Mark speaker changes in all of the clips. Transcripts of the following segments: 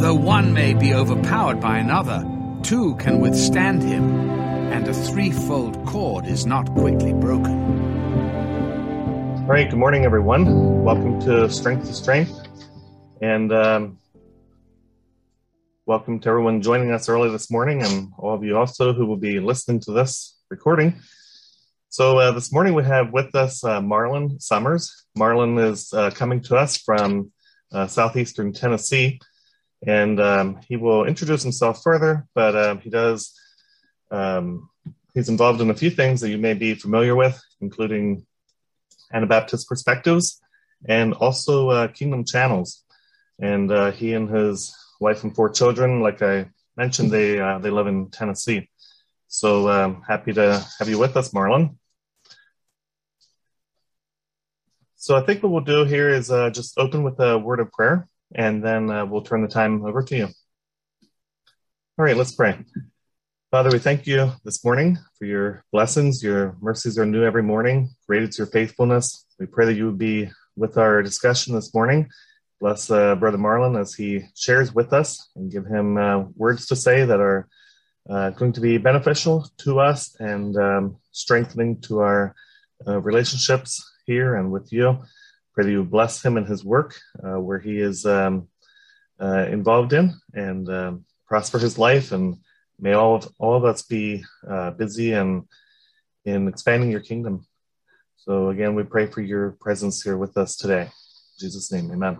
Speaker 1: Though one may be overpowered by another, two can withstand him, and a threefold cord is not quickly broken.
Speaker 2: All right, good morning, everyone. Welcome to Strength to Strength. And um, welcome to everyone joining us early this morning, and all of you also who will be listening to this recording. So, uh, this morning we have with us uh, Marlon Summers. Marlon is uh, coming to us from uh, southeastern Tennessee and um, he will introduce himself further. But um, he does um, he's involved in a few things that you may be familiar with, including Anabaptist perspectives and also uh, Kingdom Channels. And uh, he and his wife and four children, like I mentioned, they uh, they live in Tennessee. So um, happy to have you with us, Marlon. So I think what we'll do here is uh, just open with a word of prayer and then uh, we'll turn the time over to you. All right, let's pray. Father, we thank you this morning for your blessings. Your mercies are new every morning. Great is your faithfulness. We pray that you would be with our discussion this morning. Bless uh, Brother Marlon as he shares with us and give him uh, words to say that are uh, going to be beneficial to us and um, strengthening to our uh, relationships here and with you. Pray that you bless him and his work uh, where he is um, uh, involved in and um, prosper his life. And may all of, all of us be uh, busy and in expanding your kingdom. So again, we pray for your presence here with us today. In Jesus' name, amen.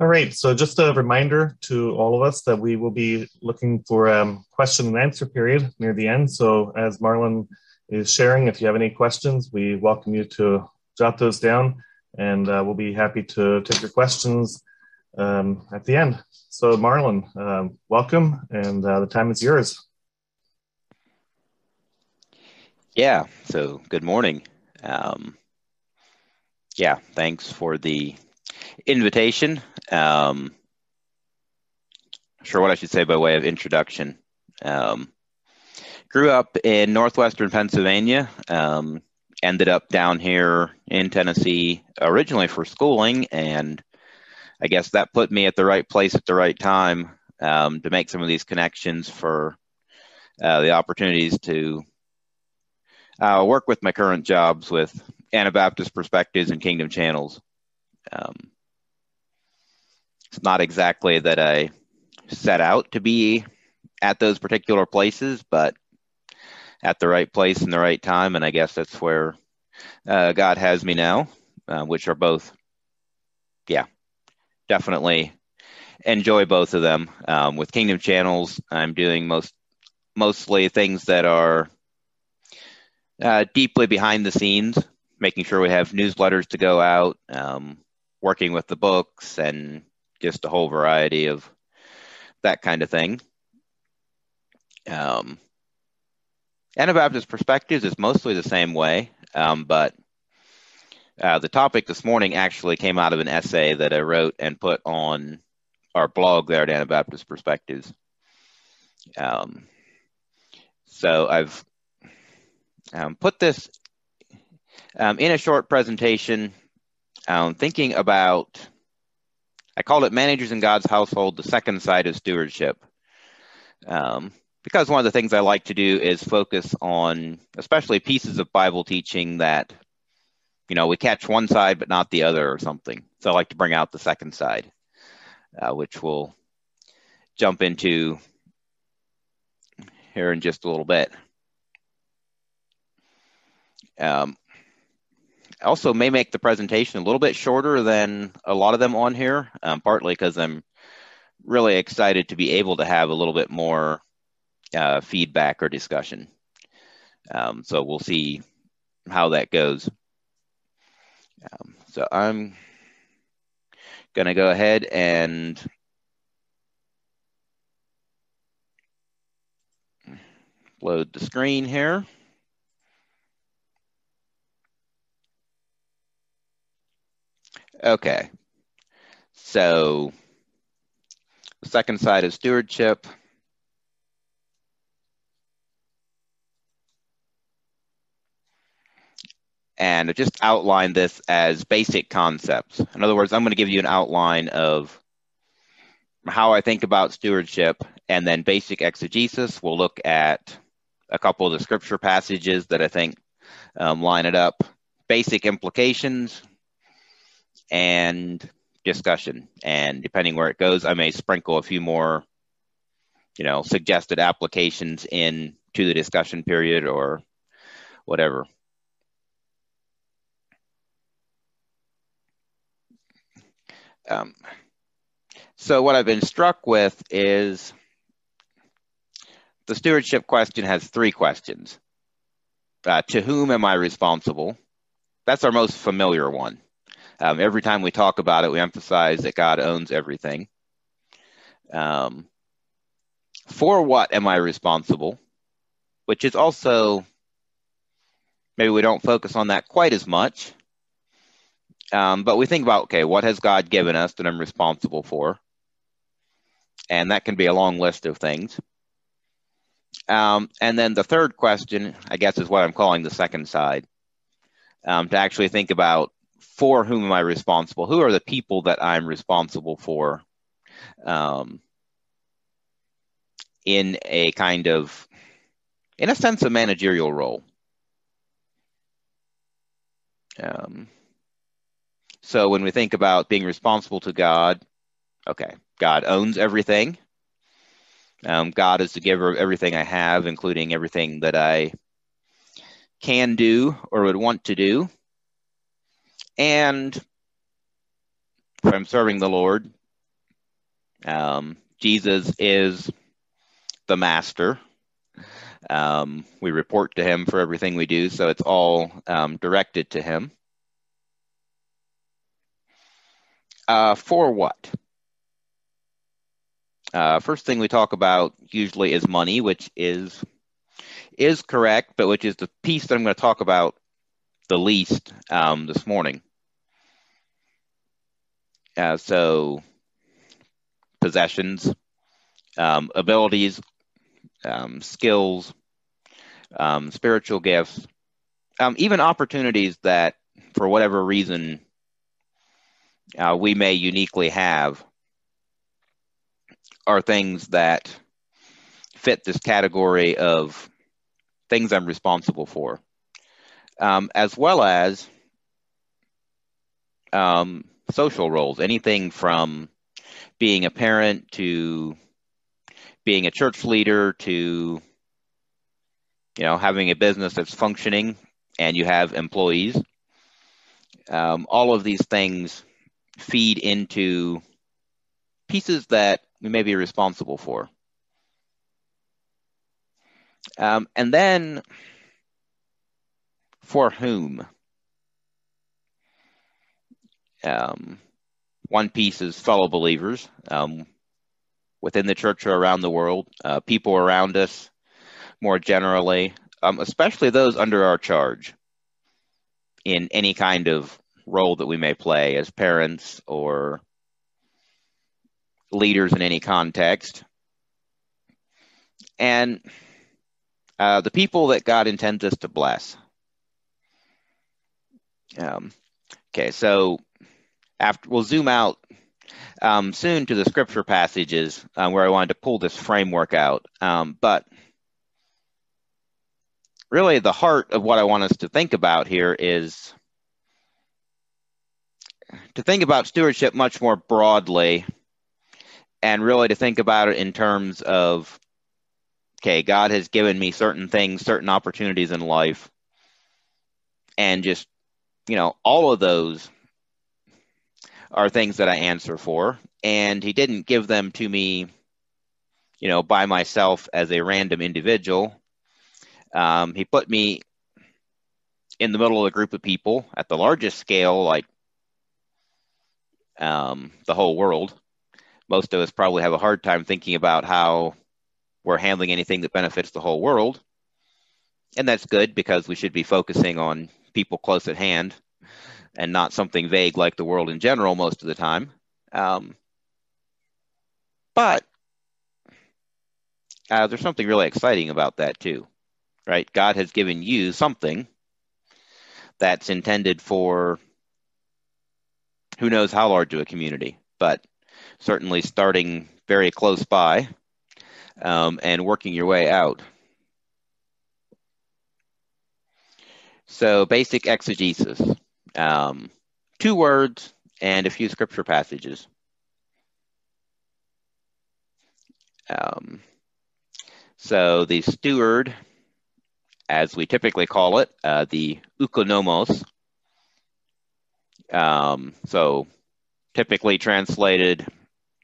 Speaker 2: All right, so just a reminder to all of us that we will be looking for a um, question and answer period near the end. So as Marlon is sharing, if you have any questions, we welcome you to jot those down, and uh, we'll be happy to take your questions um, at the end. So, Marlon, uh, welcome, and uh, the time is yours.
Speaker 3: Yeah, so good morning. Um, yeah, thanks for the invitation. Um, sure what I should say by way of introduction. Um, grew up in northwestern Pennsylvania. Um, ended up down here in Tennessee originally for schooling, and I guess that put me at the right place at the right time um, to make some of these connections for uh, the opportunities to uh, work with my current jobs with Anabaptist perspectives and Kingdom channels. Um, it's not exactly that I set out to be at those particular places, but at the right place in the right time, and I guess that's where uh, God has me now, uh, which are both, yeah, definitely enjoy both of them. Um, with Kingdom Channels, I'm doing most mostly things that are uh, deeply behind the scenes, making sure we have newsletters to go out, um, working with the books, and just a whole variety of that kind of thing. Um, Anabaptist perspectives is mostly the same way, um, but uh, the topic this morning actually came out of an essay that I wrote and put on our blog there at Anabaptist Perspectives. Um, so I've um, put this um, in a short presentation, um, thinking about, I called it Managers in God's Household, the second side of stewardship. Um, because one of the things I like to do is focus on, especially pieces of Bible teaching that, you know, we catch one side but not the other or something. So I like to bring out the second side, uh, which we'll jump into here in just a little bit. Um, also may make the presentation a little bit shorter than a lot of them on here, um, partly because I'm really excited to be able to have a little bit more uh, feedback or discussion. Um, so we'll see how that goes. Um, so I'm going to go ahead and load the screen here. Okay. So the second side is stewardship. And just outline this as basic concepts. In other words, I'm going to give you an outline of how I think about stewardship, and then basic exegesis. We'll look at a couple of the scripture passages that I think um, line it up, basic implications, and discussion. And depending where it goes, I may sprinkle a few more, you know, suggested applications in to the discussion period or whatever. Um, so what I've been struck with is the stewardship question has three questions. Uh, to whom am I responsible? That's our most familiar one. Um, every time we talk about it, we emphasize that God owns everything. Um, for what am I responsible? Which is also, maybe we don't focus on that quite as much. Um, but we think about, okay, what has God given us that I'm responsible for? And that can be a long list of things. Um, and then the third question, I guess, is what I'm calling the second side um, to actually think about for whom am I responsible? Who are the people that I'm responsible for um, in a kind of, in a sense, a managerial role? Um, so when we think about being responsible to God, okay, God owns everything. Um, God is the giver of everything I have, including everything that I can do or would want to do. And if I'm serving the Lord, um, Jesus is the master. Um, we report to him for everything we do, so it's all um, directed to him. Uh, for what? Uh, first thing we talk about usually is money, which is is correct, but which is the piece that I'm going to talk about the least um, this morning. Uh, so, possessions, um, abilities, um, skills, um, spiritual gifts, um, even opportunities that, for whatever reason, uh, we may uniquely have are things that fit this category of things I'm responsible for, um, as well as um, social roles, anything from being a parent to being a church leader to you know having a business that's functioning and you have employees. Um, all of these things feed into pieces that we may be responsible for. Um, and then for whom? Um, one piece is fellow believers um, within the church or around the world, uh, people around us more generally, um, especially those under our charge in any kind of role that we may play as parents or leaders in any context. And uh, the people that God intends us to bless. Um, okay, so after we'll zoom out um, soon to the scripture passages uh, where I wanted to pull this framework out. Um, but really, the heart of what I want us to think about here is to think about stewardship much more broadly and really to think about it in terms of okay, God has given me certain things, certain opportunities in life, and just, you know, all of those are things that I answer for. And He didn't give them to me, you know, by myself as a random individual. Um, he put me in the middle of a group of people at the largest scale, like um, the whole world most of us probably have a hard time thinking about how we're handling anything that benefits the whole world. And that's good because we should be focusing on people close at hand and not something vague like the world in general most of the time. Um, but uh, there's something really exciting about that too, right? God has given you something that's intended for who knows how large of a community, but certainly starting very close by um, and working your way out. So, basic exegesis um, two words and a few scripture passages. Um, so, the steward, as we typically call it, uh, the oikonomos. Um, so, typically translated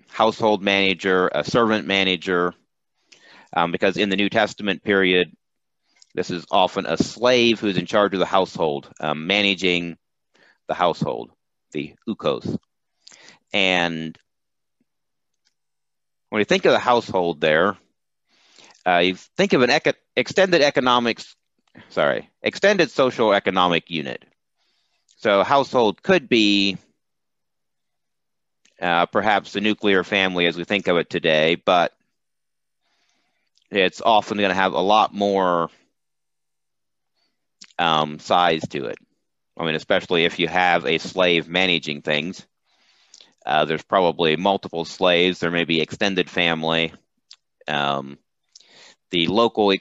Speaker 3: household manager, a servant manager, um, because in the New Testament period, this is often a slave who's in charge of the household, um, managing the household, the oikos. And when you think of the household there, uh, you think of an extended economics, sorry, extended social economic unit. So household could be uh, perhaps the nuclear family as we think of it today, but it's often going to have a lot more um, size to it. I mean, especially if you have a slave managing things. Uh, there's probably multiple slaves. There may be extended family. Um, the local, in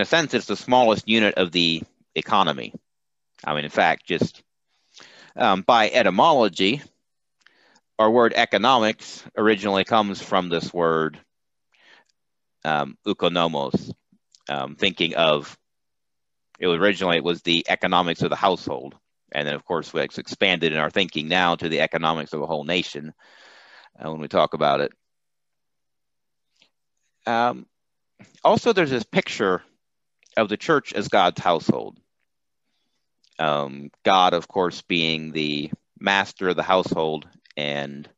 Speaker 3: a sense, it's the smallest unit of the economy. I mean, in fact, just um, by etymology, our word economics originally comes from this word um, um, thinking of it was originally it was the economics of the household, and then of course it's expanded in our thinking now to the economics of a whole nation uh, when we talk about it. Um, also, there's this picture of the church as God's household. Um, God, of course, being the master of the household, and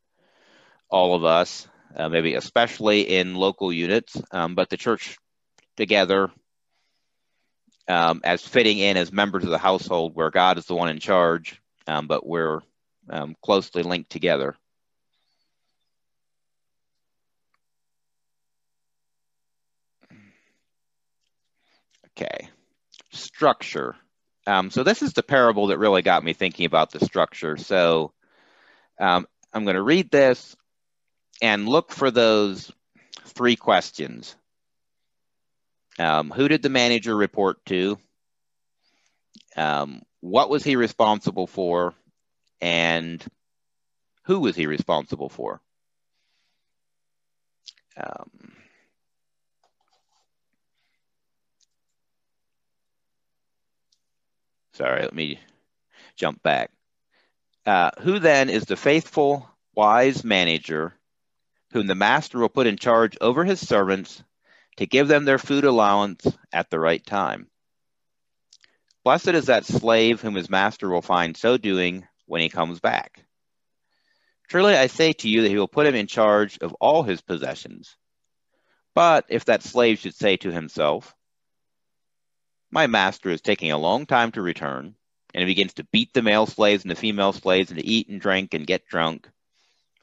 Speaker 3: all of us, uh, maybe especially in local units, um, but the church together um, as fitting in as members of the household where God is the one in charge, um, but we're um, closely linked together. Okay, structure. Um, so this is the parable that really got me thinking about the structure. So um, I'm going to read this and look for those three questions. Um, who did the manager report to? Um, what was he responsible for? And who was he responsible for? Um, sorry, let me jump back. Uh, who then is the faithful, wise manager whom the master will put in charge over his servants to give them their food allowance at the right time. Blessed is that slave whom his master will find so doing when he comes back. Truly I say to you that he will put him in charge of all his possessions. But if that slave should say to himself, My master is taking a long time to return, and he begins to beat the male slaves and the female slaves and to eat and drink and get drunk,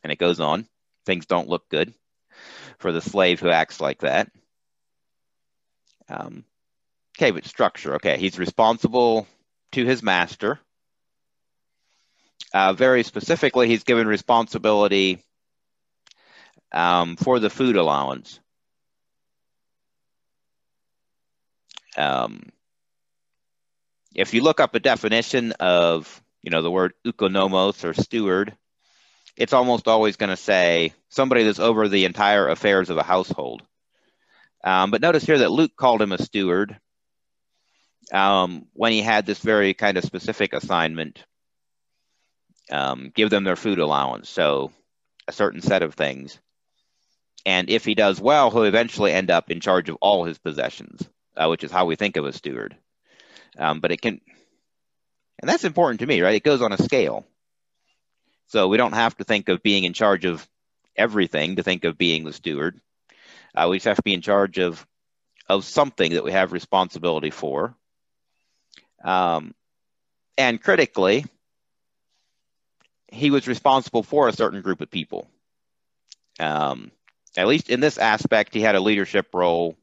Speaker 3: and it goes on, things don't look good for the slave who acts like that. Um, okay, but structure. Okay, he's responsible to his master. Uh, very specifically, he's given responsibility um, for the food allowance. Um, if you look up a definition of, you know, the word oikonomos or steward, it's almost always going to say somebody that's over the entire affairs of a household. Um, but notice here that Luke called him a steward um, when he had this very kind of specific assignment um, give them their food allowance. So, a certain set of things. And if he does well, he'll eventually end up in charge of all his possessions, uh, which is how we think of a steward. Um, but it can, and that's important to me, right? It goes on a scale. So we don't have to think of being in charge of everything to think of being the steward. Uh, we just have to be in charge of of something that we have responsibility for. Um, and critically, he was responsible for a certain group of people. Um, at least in this aspect, he had a leadership role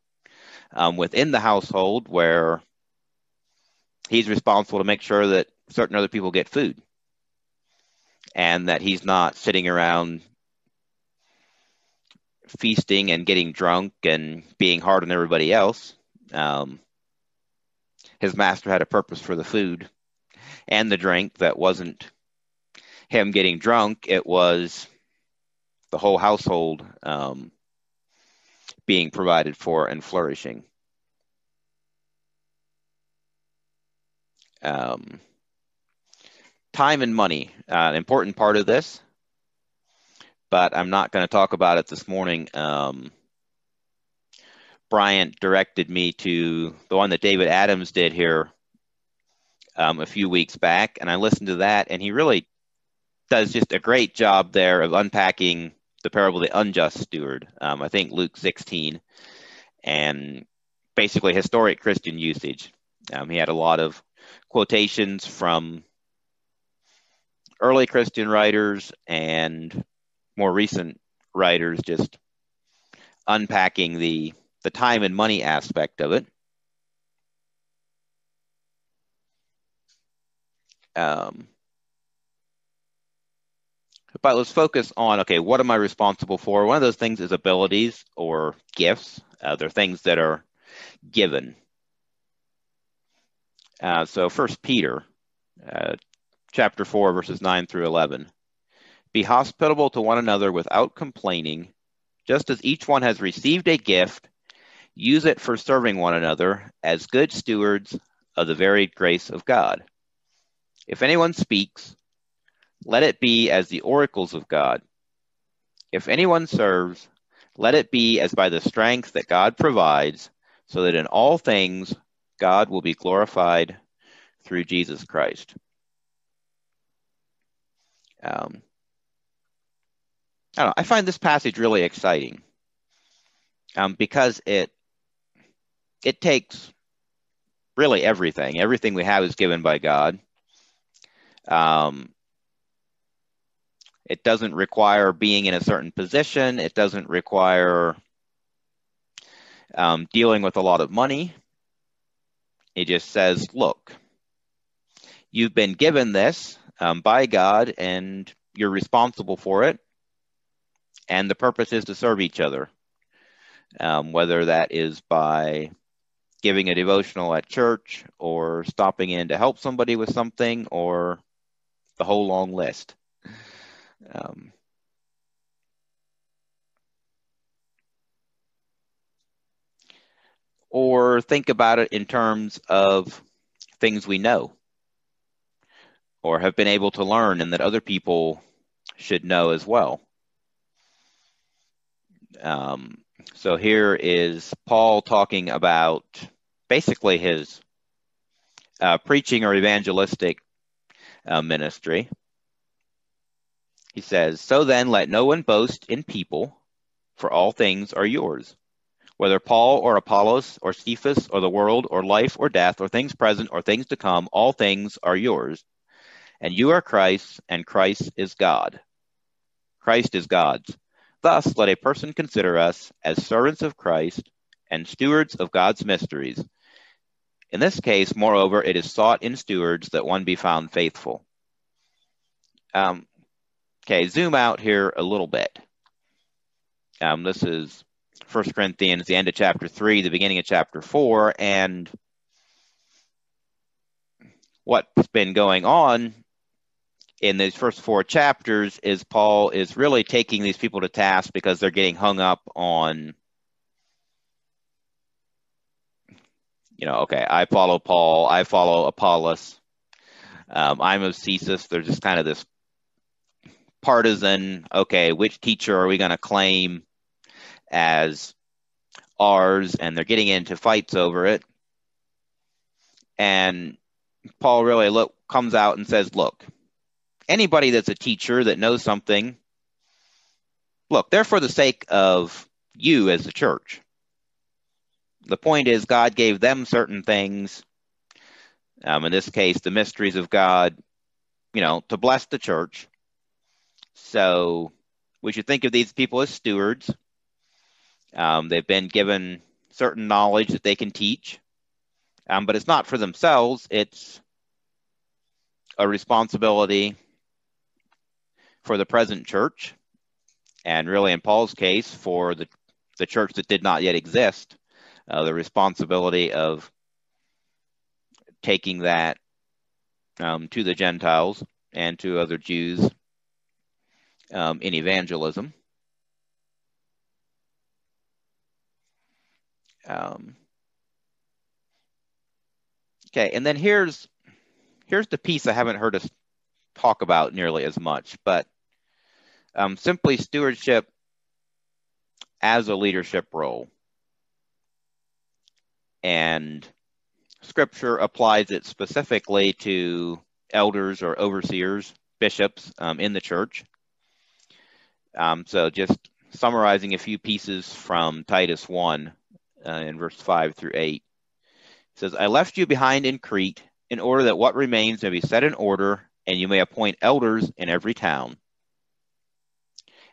Speaker 3: um, within the household where he's responsible to make sure that certain other people get food and that he's not sitting around feasting and getting drunk and being hard on everybody else. Um, his master had a purpose for the food and the drink that wasn't him getting drunk, it was the whole household um, being provided for and flourishing. Um, time and money, uh, an important part of this, but I'm not going to talk about it this morning. Um, Bryant directed me to the one that David Adams did here um, a few weeks back, and I listened to that, and he really does just a great job there of unpacking the parable of the unjust steward. Um, I think Luke 16, and basically historic Christian usage. Um, he had a lot of quotations from early Christian writers and more recent writers, just unpacking the the time and money aspect of it. Um, but let's focus on okay, what am I responsible for? One of those things is abilities or gifts. Uh, they're things that are given. Uh, so, First Peter, uh, chapter four, verses nine through eleven. Be hospitable to one another without complaining, just as each one has received a gift. Use it for serving one another as good stewards of the varied grace of God. If anyone speaks, let it be as the oracles of God. If anyone serves, let it be as by the strength that God provides, so that in all things God will be glorified through Jesus Christ. Um, I, know, I find this passage really exciting um, because it it takes really everything. Everything we have is given by God. Um, it doesn't require being in a certain position. It doesn't require um, dealing with a lot of money. It just says, look, you've been given this um, by God and you're responsible for it. And the purpose is to serve each other, um, whether that is by giving a devotional at church or stopping in to help somebody with something or the whole long list. Um, or think about it in terms of things we know or have been able to learn and that other people should know as well. Um, so here is Paul talking about basically his uh, preaching or evangelistic uh, ministry. He says, So then let no one boast in people, for all things are yours. Whether Paul or Apollos or Cephas or the world or life or death or things present or things to come, all things are yours. And you are Christ, and Christ is God. Christ is God's. Thus, let a person consider us as servants of Christ and stewards of God's mysteries. In this case, moreover, it is sought in stewards that one be found faithful. Um, Okay, zoom out here a little bit. Um, this is First Corinthians, the end of chapter three, the beginning of chapter four, and what's been going on in these first four chapters is Paul is really taking these people to task because they're getting hung up on, you know, okay, I follow Paul, I follow Apollos, um, I'm of Cephas. There's just kind of this partisan, okay, which teacher are we going to claim as ours? And they're getting into fights over it. And Paul really look comes out and says, look, anybody that's a teacher that knows something, look, they're for the sake of you as the church. The point is, God gave them certain things. Um, in this case, the mysteries of God, you know, to bless the church. So we should think of these people as stewards. Um, they've been given certain knowledge that they can teach, um, but it's not for themselves, it's a responsibility for the present church. and really, in Paul's case, for the the church that did not yet exist, uh, the responsibility of taking that um, to the Gentiles and to other Jews um, in evangelism. Um, okay, and then here's here's the piece I haven't heard us talk about nearly as much, but um, simply stewardship as a leadership role. And scripture applies it specifically to elders or overseers, bishops um, in the church. Um, so just summarizing a few pieces from Titus 1 uh, in verse 5 through 8. It says, I left you behind in Crete in order that what remains may be set in order, and you may appoint elders in every town.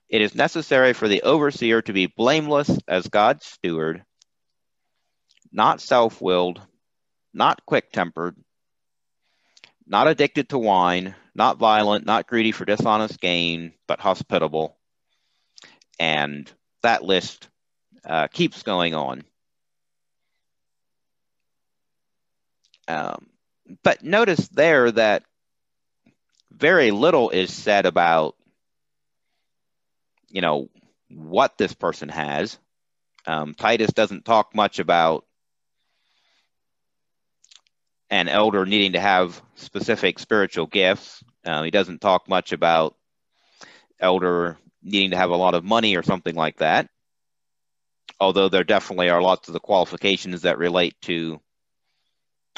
Speaker 3: It is necessary for the overseer to be blameless as God's steward, not self willed, not quick tempered, not addicted to wine, not violent, not greedy for dishonest gain, but hospitable. And that list uh, keeps going on. Um, but notice there that very little is said about, you know, what this person has. Um, Titus doesn't talk much about an elder needing to have specific spiritual gifts. Uh, he doesn't talk much about elder needing to have a lot of money or something like that. Although there definitely are lots of the qualifications that relate to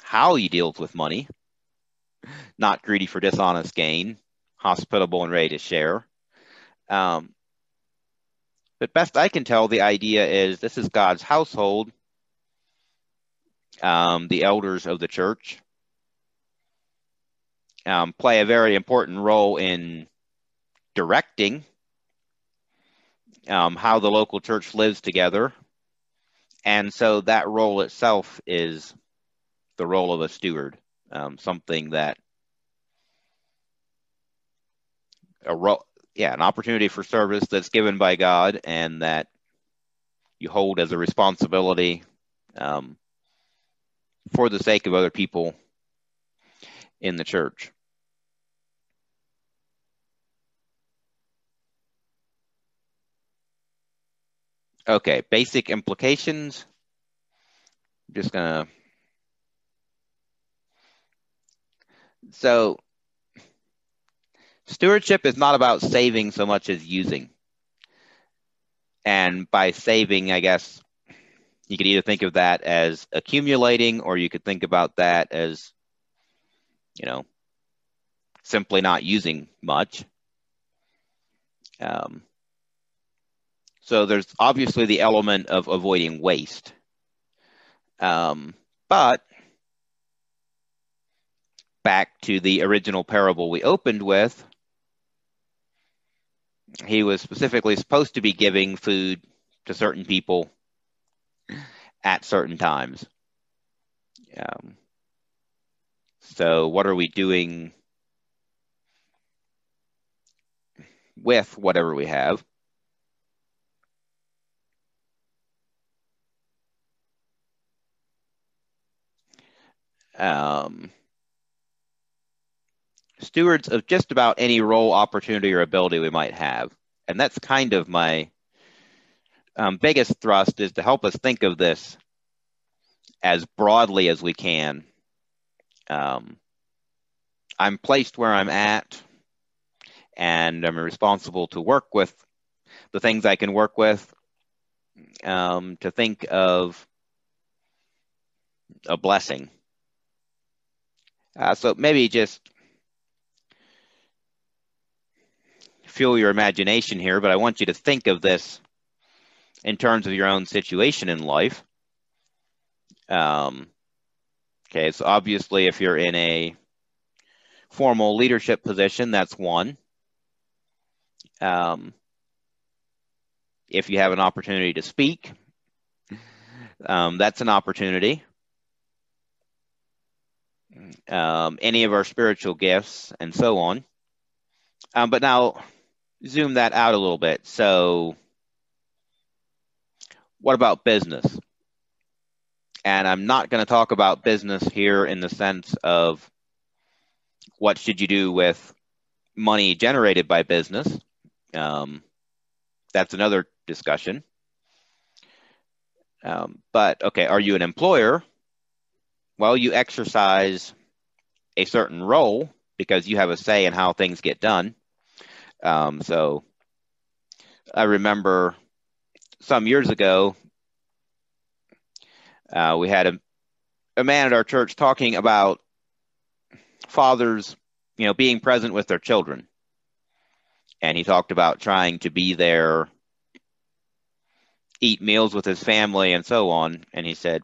Speaker 3: how he deals with money, not greedy for dishonest gain, hospitable and ready to share. Um, but best I can tell, the idea is this is God's household um, the elders of the church um, play a very important role in directing um, how the local church lives together. And so that role itself is the role of a steward, um, something that a role, yeah, an opportunity for service that's given by God and that you hold as a responsibility um, for the sake of other people in the church. Okay, basic implications. I'm just gonna. So, stewardship is not about saving so much as using. And by saving, I guess you could either think of that as accumulating or you could think about that as you know simply not using much um, so there's obviously the element of avoiding waste um, but back to the original parable we opened with he was specifically supposed to be giving food to certain people at certain times. Um, so, what are we doing with whatever we have? Um, stewards of just about any role, opportunity, or ability we might have. And that's kind of my um, biggest thrust is to help us think of this as broadly as we can. Um, I'm placed where I'm at, and I'm responsible to work with the things I can work with, um, to think of a blessing. Uh, so maybe just fuel your imagination here, but I want you to think of this in terms of your own situation in life. Um, okay, so obviously, if you're in a formal leadership position, that's one. Um, if you have an opportunity to speak, um, that's an opportunity. Um, any of our spiritual gifts, and so on. Um, but now, zoom that out a little bit. So, what about business? And I'm not going to talk about business here in the sense of what should you do with money generated by business. Um, that's another discussion. Um, but okay, are you an employer? Well, you exercise a certain role because you have a say in how things get done. Um, so I remember some years ago, uh, we had a, a man at our church talking about fathers, you know, being present with their children. And he talked about trying to be there, eat meals with his family, and so on. And he said,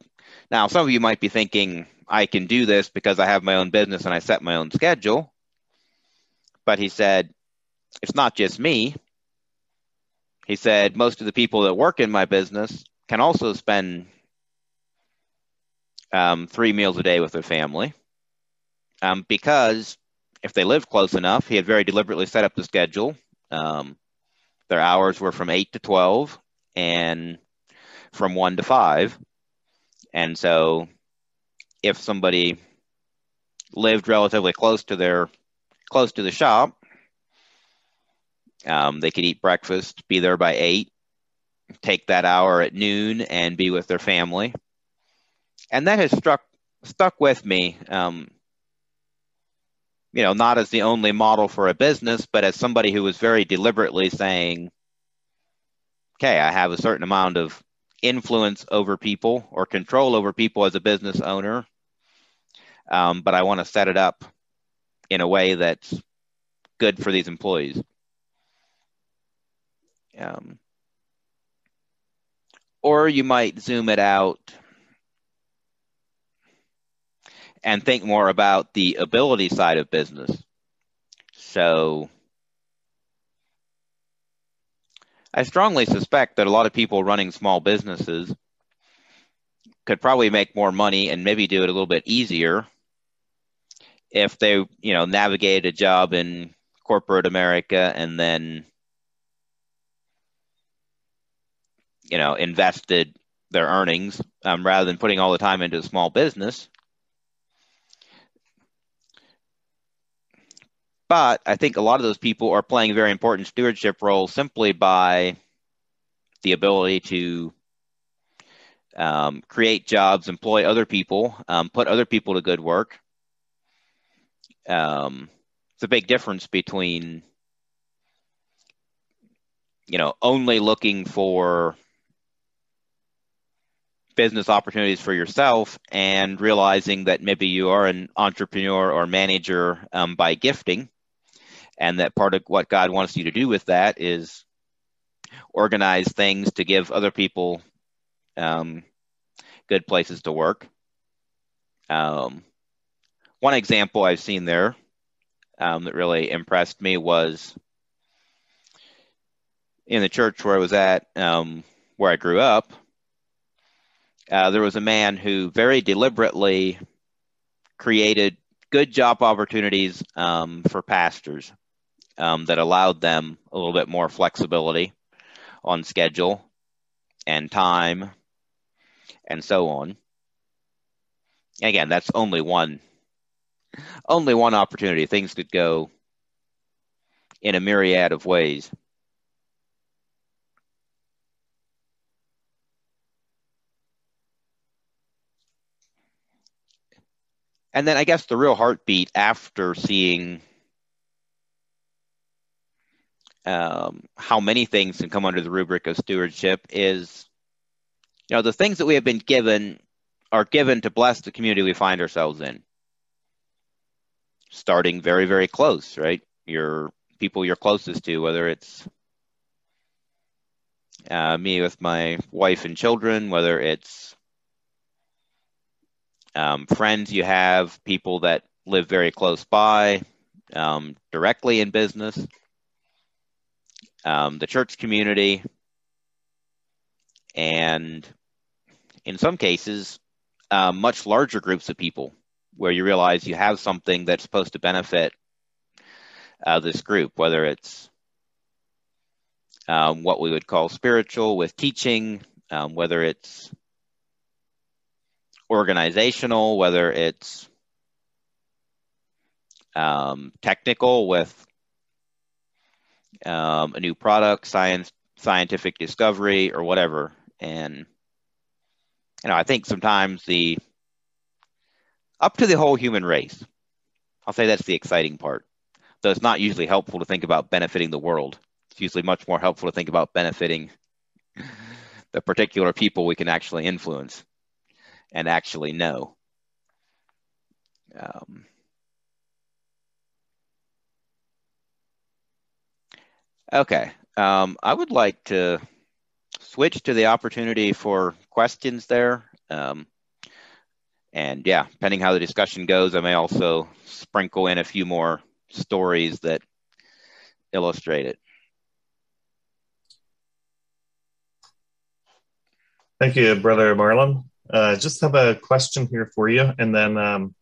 Speaker 3: now, some of you might be thinking, I can do this because I have my own business and I set my own schedule. But he said, it's not just me. He said, most of the people that work in my business can also spend um, three meals a day with their family um, because if they live close enough, he had very deliberately set up the schedule. Um, their hours were from 8 to 12 and from 1 to 5. And so if somebody lived relatively close to their close to the shop, um, they could eat breakfast, be there by eight, take that hour at noon, and be with their family. And that has struck stuck with me. Um, you know, not as the only model for a business, but as somebody who was very deliberately saying, "Okay, I have a certain amount of influence over people or control over people as a business owner, um, but I want to set it up in a way that's good for these employees." Um, or you might zoom it out and think more about the ability side of business. So I strongly suspect that a lot of people running small businesses could probably make more money and maybe do it a little bit easier if they, you know, navigated a job in corporate America and then you know invested their earnings um, rather than putting all the time into a small business. But I think a lot of those people are playing a very important stewardship roles simply by the ability to um, create jobs, employ other people, um, put other people to good work. Um, it's a big difference between, you know, only looking for business opportunities for yourself and realizing that maybe you are an entrepreneur or manager um, by gifting and that part of what god wants you to do with that is organize things to give other people um, good places to work. Um, one example i've seen there um, that really impressed me was in the church where i was at um, where i grew up uh, there was a man who very deliberately created good job opportunities um, for pastors um, that allowed them a little bit more flexibility on schedule and time and so on. Again, that's only one only one opportunity. Things could go in a myriad of ways. And then I guess the real heartbeat after seeing um, how many things can come under the rubric of stewardship is, you know, the things that we have been given are given to bless the community we find ourselves in. Starting very, very close, right? Your people you're closest to, whether it's uh, me with my wife and children, whether it's um, friends you have, people that live very close by, um, directly in business, um, the church community, and in some cases, uh, much larger groups of people where you realize you have something that's supposed to benefit uh, this group, whether it's um, what we would call spiritual with teaching, um, whether it's organizational, whether it's um, technical with um, a new product, science, scientific discovery, or whatever. And you know, I think sometimes the up to the whole human race. I'll say that's the exciting part. Though it's not usually helpful to think about benefiting the world. It's usually much more helpful to think about benefiting the particular people we can actually influence and actually know. Um, okay. Um, I would like to switch to the opportunity for questions there. Um, and yeah, depending how the discussion goes, I may also sprinkle in a few more stories that illustrate it.
Speaker 2: Thank you, Brother Marlon. Uh, just have a question here for you, and then um,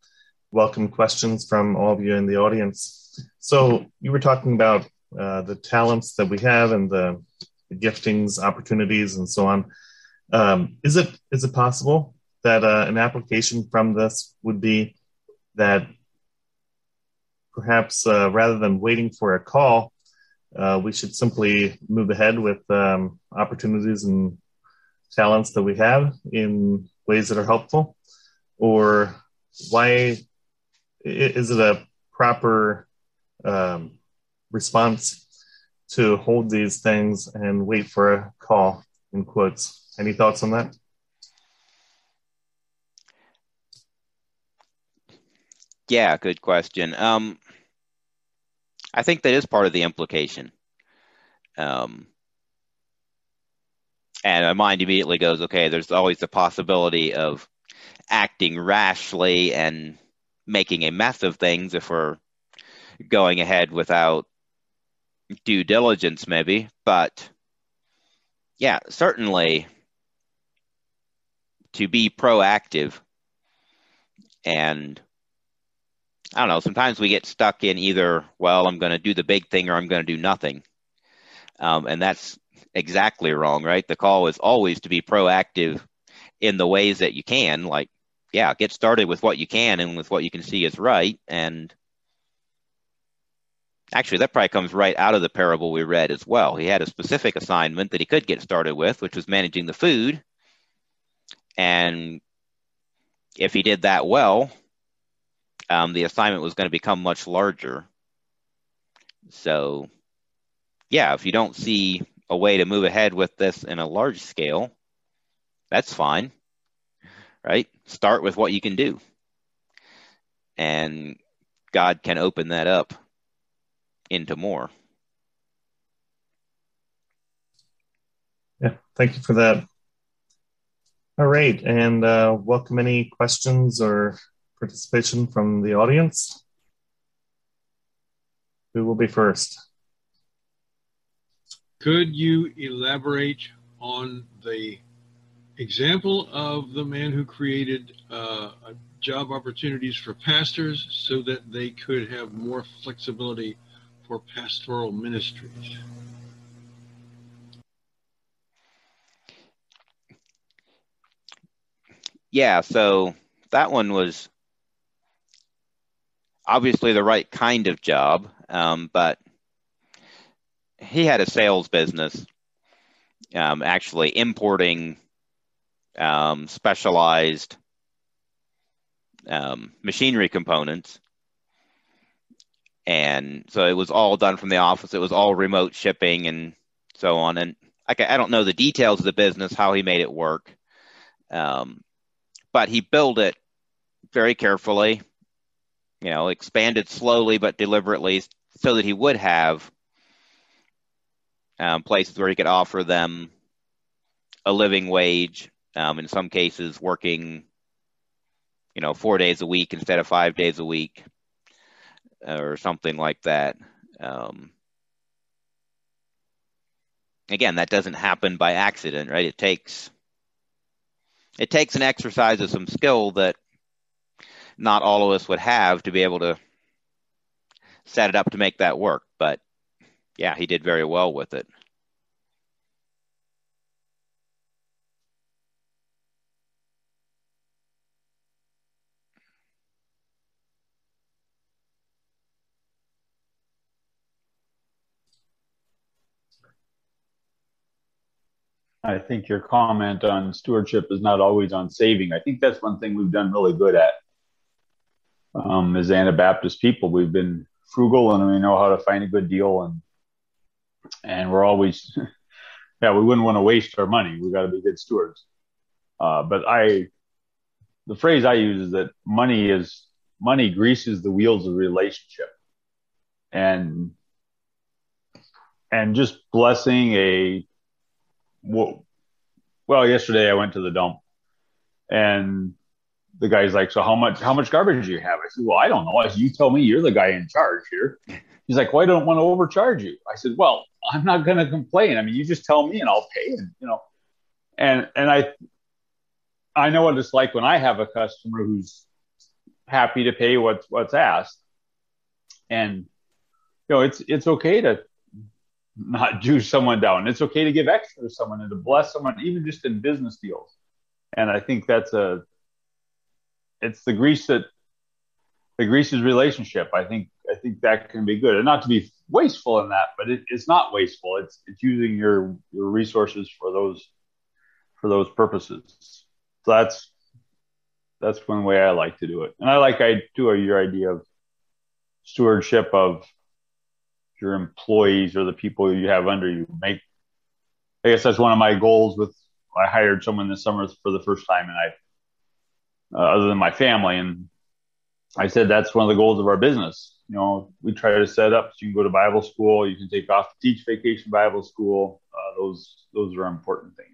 Speaker 2: welcome questions from all of you in the audience. So, you were talking about uh, the talents that we have and the, the giftings, opportunities, and so on. Um, is it is it possible that uh, an application from this would be that perhaps uh, rather than waiting for a call, uh, we should simply move ahead with um, opportunities and talents that we have in ways that are helpful? Or why is it a proper um, response to hold these things and wait for a call in quotes? Any thoughts on that?
Speaker 3: Yeah, good question. Um, I think that is part of the implication. Um, and my mind immediately goes, okay, there's always the possibility of acting rashly and making a mess of things if we're going ahead without due diligence, maybe. But yeah, certainly to be proactive and I don't know, sometimes we get stuck in either, well, I'm going to do the big thing or I'm going to do nothing. Um, and that's exactly wrong, right? The call is always to be proactive in the ways that you can. Like, yeah, get started with what you can and with what you can see is right. And actually, that probably comes right out of the parable we read as well. He had a specific assignment that he could get started with, which was managing the food. And if he did that well, um, the assignment was going to become much larger. So, yeah, if you don't see a way to move ahead with this in a large scale, that's fine, right? Start with what you can do. And God can open that up into more.
Speaker 2: Yeah, thank you for that. All right, and uh, welcome any questions or participation from the audience. Who will be first?
Speaker 4: Could you elaborate on the example of the man who created uh, job opportunities for pastors so that they could have more flexibility for pastoral ministries?
Speaker 3: Yeah, so that one was obviously the right kind of job, um, but he had a sales business, um, actually importing um, specialized um, machinery components. And so it was all done from the office. It was all remote shipping and so on. And I, I don't know the details of the business, how he made it work. Um, but he built it very carefully, you know, expanded slowly but deliberately so that he would have um, places where he could offer them a living wage. Um, in some cases, working, you know, four days a week instead of five days a week, or something like that. Um, again, that doesn't happen by accident, right? It takes it takes an exercise of some skill that not all of us would have to be able to set it up to make that work. But yeah, he did very well with it.
Speaker 5: I think your comment on stewardship is not always on saving. I think that's one thing we've done really good at. Um, as Anabaptist people, we've been frugal and we know how to find a good deal and and we're always yeah we wouldn't want to waste our money. We've got to be good stewards. Uh, but i the phrase i use is that money is money greases the wheels of relationship. And and just blessing a well yesterday i went to the dump. And the guy's like so how much how much garbage do you have? I said well i don't know. Said, you tell me you're the guy in charge here. He's like well i don't want to overcharge you. I said well i'm not going to complain. I mean you just tell me and i'll pay and you know. And and i i know what it's like when i have a customer who's happy to pay what's what's asked. And you know it's it's okay to not do someone down. It's okay to give extra to someone and to bless someone, even just in business deals. And I think that's a, it's the grease that, the greases relationship. I think, I think that can be good and not to be wasteful in that, but it, it's not wasteful. It's, it's using your, your resources for those, for those purposes. So that's, that's one way I like to do it. And I like, I do your idea of stewardship of your employees or the people you have under you make i guess that's one of my goals with i hired someone this summer for the first time and i uh, other than my family. And i said that's one of the goals of our business. You know we try to set up so you can go to bible school you can take off to teach vacation bible school. Uh, those those are important things.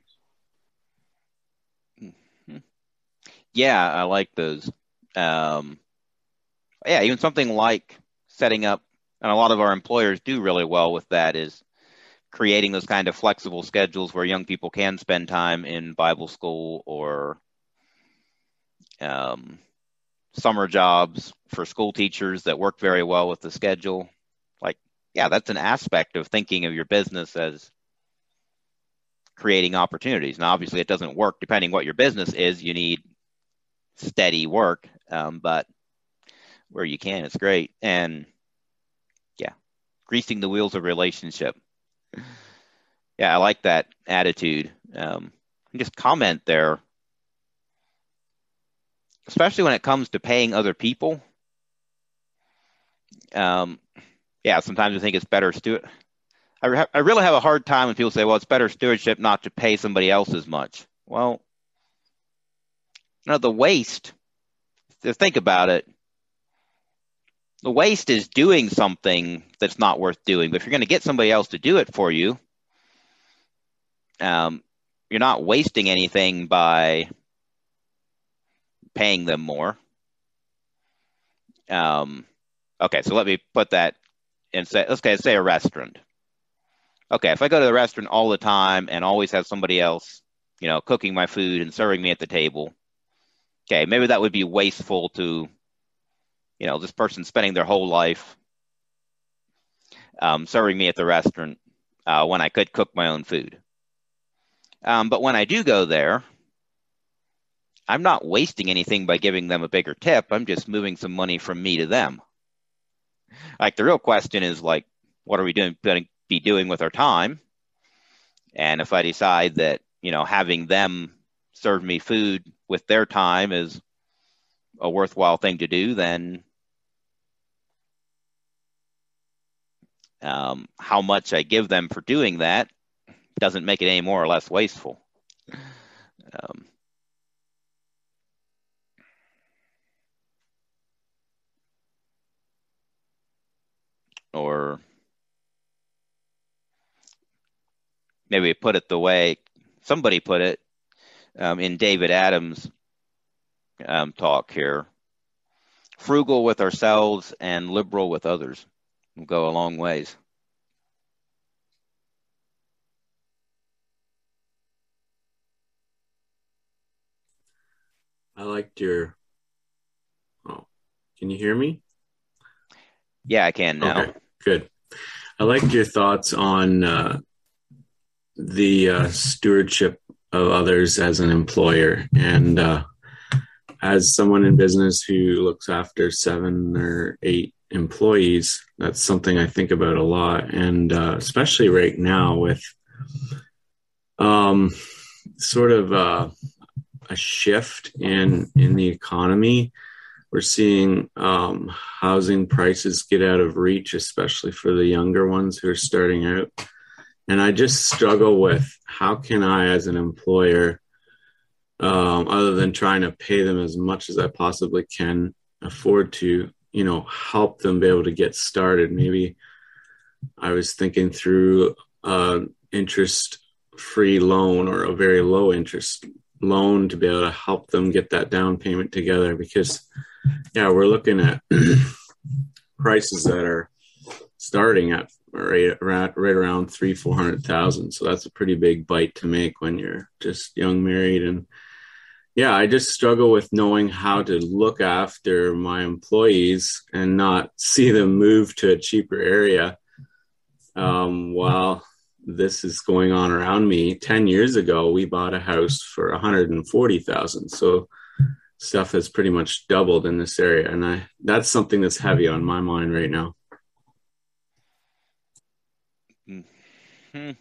Speaker 3: Mm-hmm. yeah i like those. Um, yeah even something like setting up and a lot of our employers do really well with that is creating those kind of flexible schedules where young people can spend time in Bible school or um, summer jobs for school teachers that work very well with the schedule. Like, yeah, that's an aspect of thinking of your business as creating opportunities. Now, obviously, it doesn't work depending what your business is. You need steady work, um, but where you can, it's great. And yeah, greasing the wheels of relationship. Yeah, I like that attitude. Um, just comment there, especially when it comes to paying other people. Um, yeah, sometimes I think it's better steward. I, re- I really have a hard time when people say, "Well, it's better stewardship not to pay somebody else as much." Well, you know, the waste. Think about it, the waste is doing something that's not worth doing. But if you're going to get somebody else to do it for you, um, you're not wasting anything by paying them more. Um, okay, so let me put that and say, let's okay, say a restaurant. Okay, if I go to the restaurant all the time and always have somebody else, you know, cooking my food and serving me at the table, okay, maybe that would be wasteful to you know, this person spending their whole life um, serving me at the restaurant uh, when I could cook my own food. Um, but when I do go there, I'm not wasting anything by giving them a bigger tip. I'm just moving some money from me to them. Like the real question is like, what are we doing going to be doing with our time? And if I decide that you know having them serve me food with their time is a worthwhile thing to do, then Um, how much I give them for doing that doesn't make it any more or less wasteful. Um, or maybe put it the way somebody put it um, in David Adams' um, talk here frugal with ourselves and liberal with others will go a long ways.
Speaker 6: I liked your. Oh, can you hear me?
Speaker 3: Yeah, I can now.
Speaker 6: Okay, good. I liked your thoughts on uh, the uh, stewardship of others as an employer and uh, as someone in business who looks after seven or eight employees, that's something I think about a lot, and uh, especially right now with, um, sort of uh, a shift in in the economy. We're seeing um, housing prices get out of reach, especially for the younger ones who are starting out. And I just struggle with how can I, as an employer, um, other than trying to pay them as much as I possibly can afford to, you know, help them be able to get started. Maybe I was thinking through an interest free loan or a very low interest loan to be able to help them get that down payment together because yeah we're looking at prices that are starting at right around right around three four hundred thousand. So that's a pretty big bite to make when you're just young married. And yeah i just struggle with knowing how to look after my employees and not see them move to a cheaper area um, while this is going on around me. 10 years ago we bought a house for 140000 so stuff has pretty much doubled in this area and i that's something that's heavy on my mind right now
Speaker 3: hmm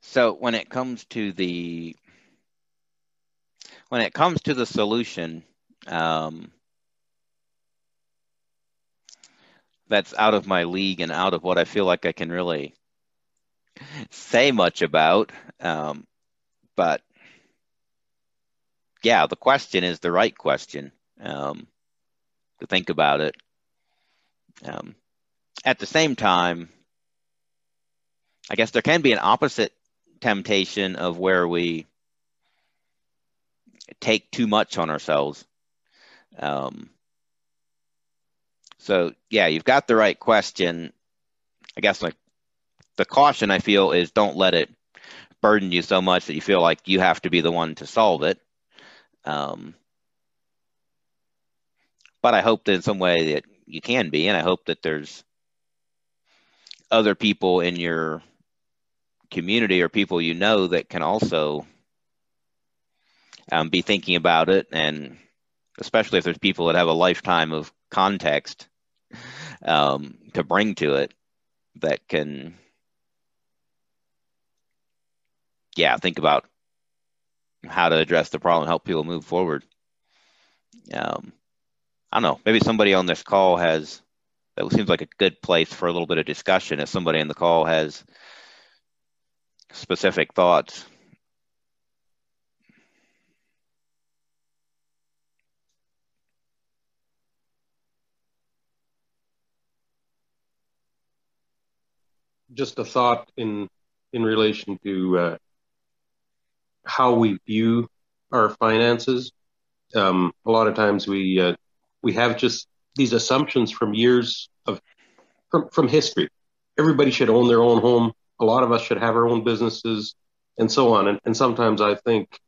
Speaker 3: so when it comes to the when it comes to the solution um, that's out of my league and out of what I feel like I can really say much about. Um, but yeah, the question is the right question um, to think about it. Um, at the same time, I guess there can be an opposite temptation of where we take too much on ourselves. Um, so yeah, you've got the right question. I guess like the caution I feel is don't let it burden you so much that you feel like you have to be the one to solve it. Um, but I hope that in some way that you can be, and I hope that there's other people in your community or people you know that can also um, be thinking about it, and especially if there's people that have a lifetime of context um, to bring to it that can yeah, think about how to address the problem, help people move forward. Um, I don't know. Maybe somebody on this call has. That seems like a good place for a little bit of discussion. If somebody in the call has specific thoughts.
Speaker 7: Just a thought in in relation to uh, how we view our finances. Um, a lot of times we uh, we have just these assumptions from years of from, from history. Everybody should own their own home. A lot of us should have our own businesses, and so on. And, and sometimes I think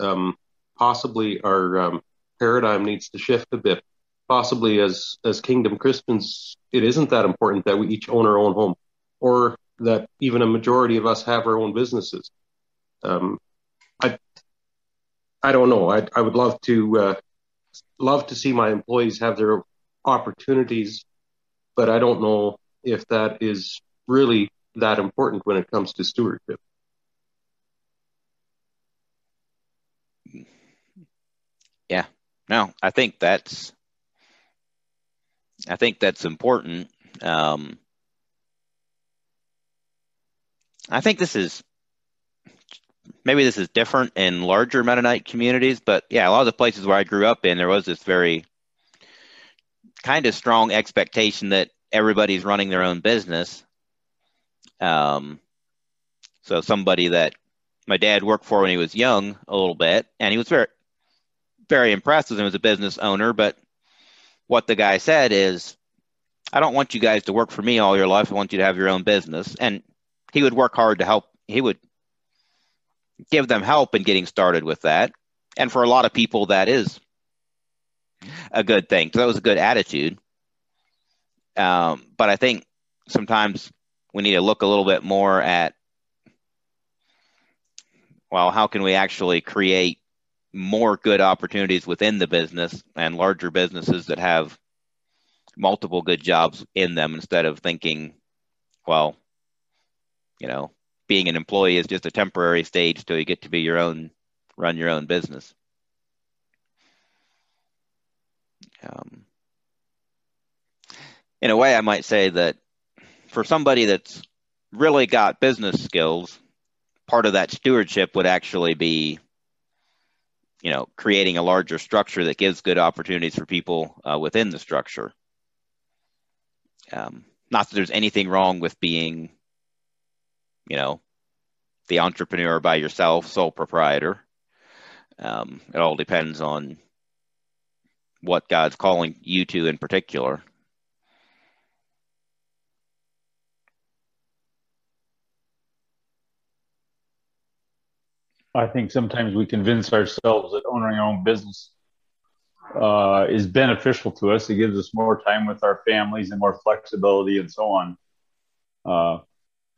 Speaker 7: um, possibly our um, paradigm needs to shift a bit. Possibly as as Kingdom Christians, it isn't that important that we each own our own home, or that even a majority of us have our own businesses. Um, I don't know. I I would love to uh, love to see my employees have their opportunities, but I don't know if that is really that important when it comes to stewardship.
Speaker 3: Yeah. No, I think that's I think that's important. Um, I think this is maybe this is different in larger Mennonite communities, but yeah, a lot of the places where I grew up in, there was this very kind of strong expectation that everybody's running their own business. Um, so somebody that my dad worked for when he was young, a little bit, and he was very, very impressed with him as a business owner. But what the guy said is, I don't want you guys to work for me all your life. I want you to have your own business. And he would work hard to help. He would give them help in getting started with that. And for a lot of people, that is a good thing. So that was a good attitude. Um, but I think sometimes we need to look a little bit more at, well, how can we actually create more good opportunities within the business and larger businesses that have multiple good jobs in them instead of thinking, well, you know, being an employee is just a temporary stage till you get to be your own, run your own business. Um, in a way, I might say that for somebody that's really got business skills, part of that stewardship would actually be, you know, creating a larger structure that gives good opportunities for people uh, within the structure. Um, not that there's anything wrong with being, you know, the entrepreneur by yourself, sole proprietor. Um, it all depends on what God's calling you to in particular.
Speaker 5: I think sometimes we convince ourselves that owning our own business uh, is beneficial to us. It gives us more time with our families and more flexibility and so on. Uh,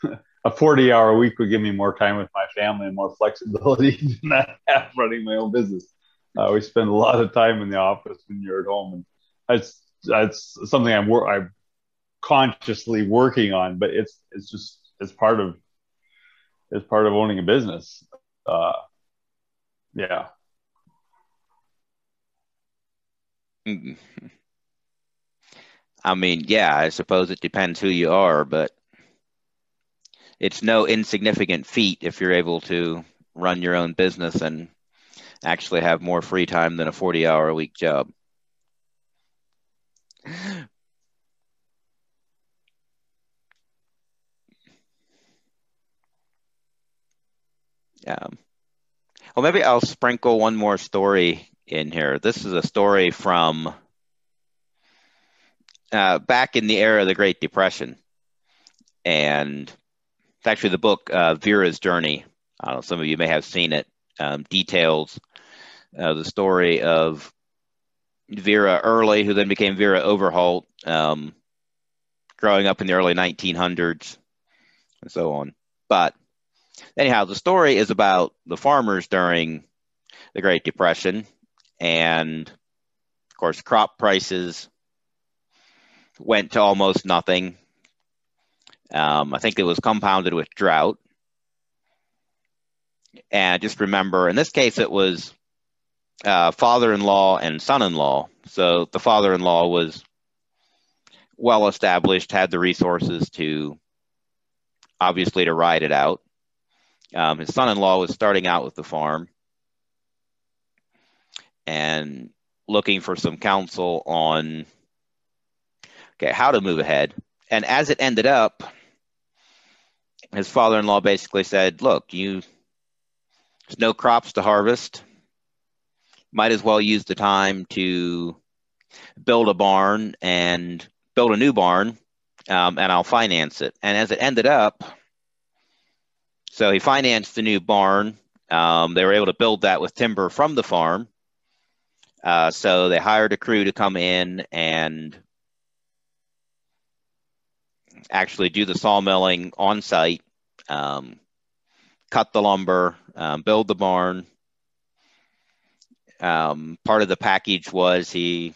Speaker 5: a 40 hour week would give me more time with my family and more flexibility than I have running my own business. Uh, we spend a lot of time in the office when you're at home, and that's that's something I'm wor- I'm consciously working on. But it's it's just it's part of it's part of owning a business. Uh, yeah.
Speaker 3: I mean, yeah, I suppose it depends who you are, but it's no insignificant feat if you're able to run your own business and actually have more free time than a 40 hour a week job. Um, well, maybe I'll sprinkle one more story in here. This is a story from uh, back in the era of the Great Depression. And it's actually the book uh, Vera's Journey. Know, some of you may have seen it. Um, details uh, the story of Vera Early, who then became Vera Overholt, um, growing up in the early 1900s, and so on. But anyhow, the story is about the farmers during the Great Depression, and of course, crop prices went to almost nothing. Um, I think it was compounded with drought. And just remember, in this case, it was uh, father-in-law and son-in-law. So the father-in-law was well established, had the resources to obviously to ride it out. Um, his son-in-law was starting out with the farm and looking for some counsel on okay how to move ahead. And as it ended up, his father-in-law basically said, "Look, you there's no crops to harvest might as well use the time to build a barn and build a new barn, um, and I'll finance it. And as it ended up, so he financed the new barn. Um, they were able to build that with timber from the farm. Uh, so they hired a crew to come in and actually do the sawmilling on site, um, cut the lumber, um, build the barn, um, part of the package was he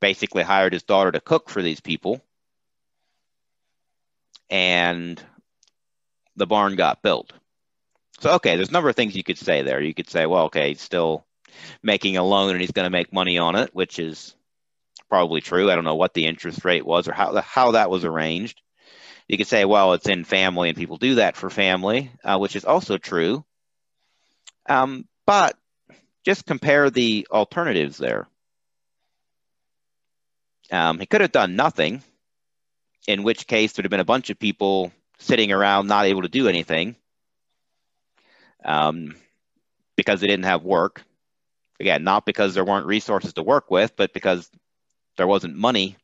Speaker 3: basically hired his daughter to cook for these people, and the barn got built. So, okay, there's a number of things you could say there. You could say, well, okay, he's still making a loan and he's going to make money on it, which is probably true. I don't know what the interest rate was or how how that was arranged. You could say, well, it's in family and people do that for family, uh, which is also true. Um, but just compare the alternatives there. Um, he could have done nothing, in which case there'd have been a bunch of people sitting around not able to do anything um, because they didn't have work. Again, not because there weren't resources to work with, but because there wasn't money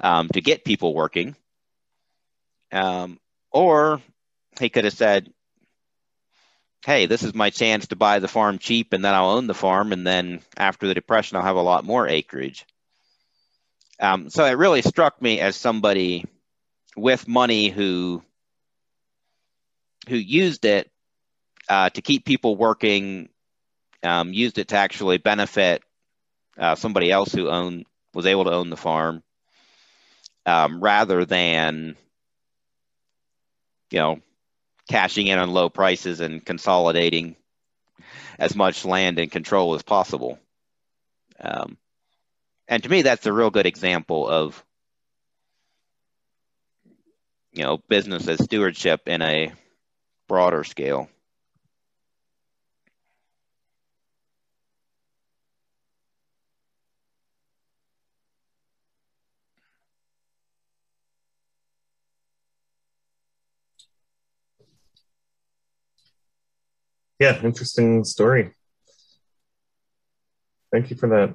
Speaker 3: um, to get people working. Um, or he could have said, hey, this is my chance to buy the farm cheap and then I'll own the farm. And then after the depression, I'll have a lot more acreage. Um, so it really struck me as somebody with money who who used it uh, to keep people working, um, used it to actually benefit uh, somebody else who owned was able to own the farm, um, rather than you know cashing in on low prices and consolidating as much land and control as possible. Um, and to me, that's a real good example of you know business as stewardship in a broader scale.
Speaker 2: Yeah, interesting story. Thank you for that.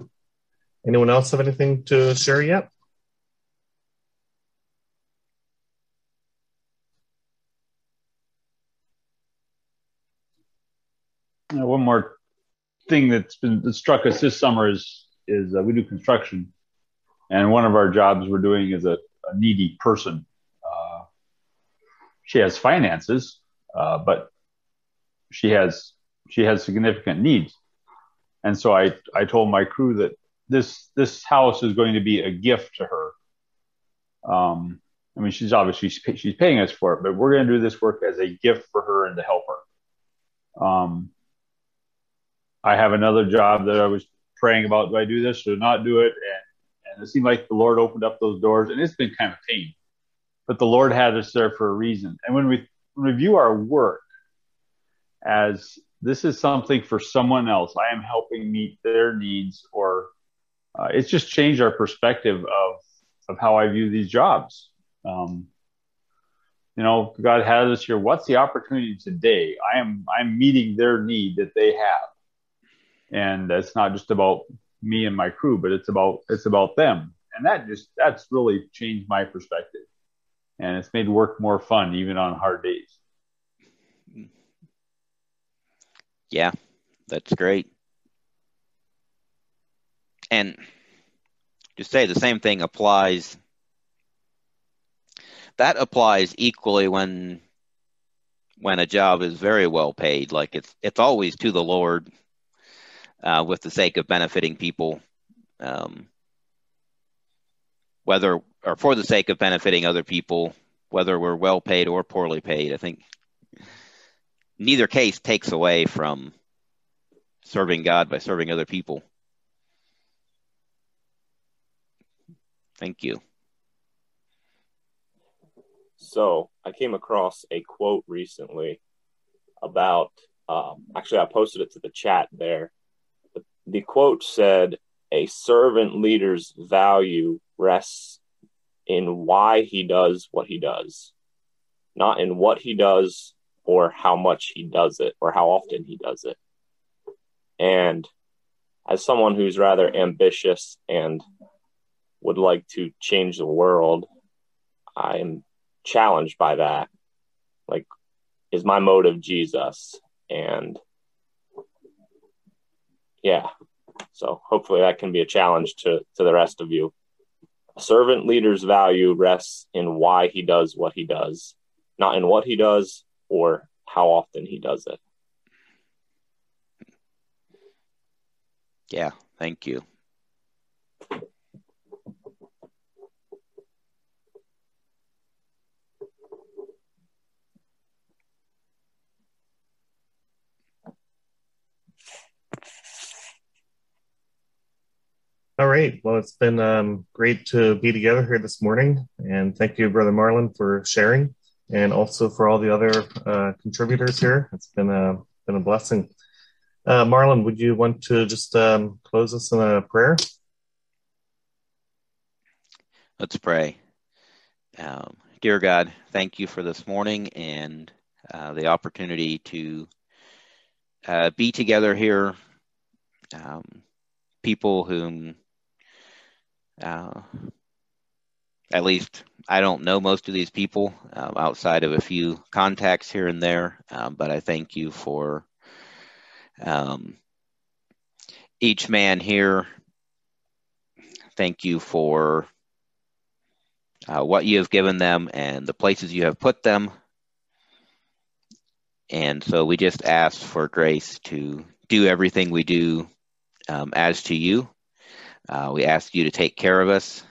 Speaker 2: Anyone else have anything to share yet?
Speaker 5: Uh, one more thing that's been that struck us this summer is is uh, we do construction, and one of our jobs we're doing is a, a needy person. Uh, she has finances, uh, but she has she has significant needs, and so I I told my crew that this this house is going to be a gift to her. Um, I mean, she's obviously she's paying us for it, but we're going to do this work as a gift for her and to help her. Um, I have another job that I was praying about. Do I do this or not do it? And, and it seemed like the Lord opened up those doors, and it's been kind of pain. But the Lord had us there for a reason. And when we review our work as this is something for someone else, I am helping meet their needs, or uh, it's just changed our perspective of of how I view these jobs. Um, you know, God has us here. What's the opportunity today? I am I'm meeting their need that they have and it's not just about me and my crew, but it's about it's about them, and that just that's really changed my perspective, and it's made work more fun even on hard days.
Speaker 3: Yeah, that's great. And just say the same thing applies. That applies equally when when a job is very well paid. Like it's it's always to the Lord uh, with the sake of benefiting people, um, whether or for the sake of benefiting other people, whether we're well paid or poorly paid. I think neither case takes away from serving God by serving other people. Thank you.
Speaker 8: So I came across a quote recently about, um, actually, I posted it to the chat there the quote said, A servant leader's value rests in why he does what he does, not in what he does or how much he does it or how often he does it. And as someone who's rather ambitious and would like to change the world, I'm challenged by that. Like, is my motive Jesus? And yeah. So hopefully that can be a challenge to, to the rest of you. A servant leader's value rests in why he does what he does, not in what he does or how often he does it.
Speaker 3: Yeah, thank you.
Speaker 2: All right. Well, it's been um, great to be together here this morning. And thank you, Brother Marlon, for sharing and also for all the other uh, contributors here. It's been a, been a blessing. Uh, Marlon, would you want to just um, close us in a prayer?
Speaker 3: Let's pray. Um, dear God, thank you for this morning and uh, the opportunity to uh, be together here. Um, people whom uh, at least I don't know most of these people um, outside of a few contacts here and there, um, but I thank you for um, each man here. Thank you for uh, what you have given them and the places you have put them. And so we just ask for grace to do everything we do um, as to you uh, we ask you to take care of us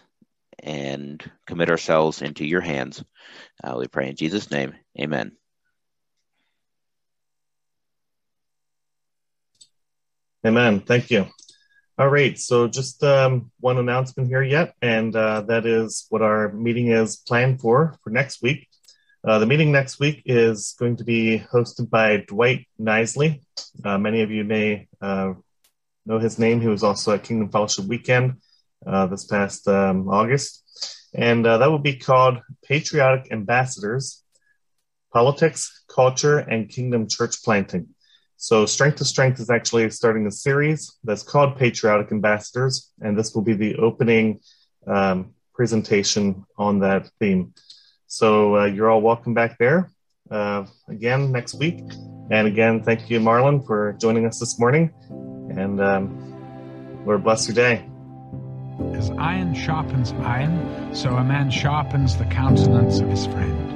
Speaker 3: and commit ourselves into your hands. Uh, we pray in Jesus' name. Amen.
Speaker 2: Amen. Thank you. All right. So, just um, one announcement here yet, and uh, that is what our meeting is planned for for next week. Uh, the meeting next week is going to be hosted by Dwight Nisley. Uh, many of you may uh, know his name. He was also at Kingdom Fellowship Weekend uh, this past um, August. And uh, that will be called Patriotic Ambassadors Politics, Culture, and Kingdom Church Planting. So, Strength to Strength is actually starting a series that's called Patriotic Ambassadors, and this will be the opening um, presentation on that theme. So, uh, you're all welcome back there uh, again next week. And again, thank you, Marlon, for joining us this morning. And um, Lord bless your day.
Speaker 1: As iron sharpens iron, so a man sharpens the countenance of his friend.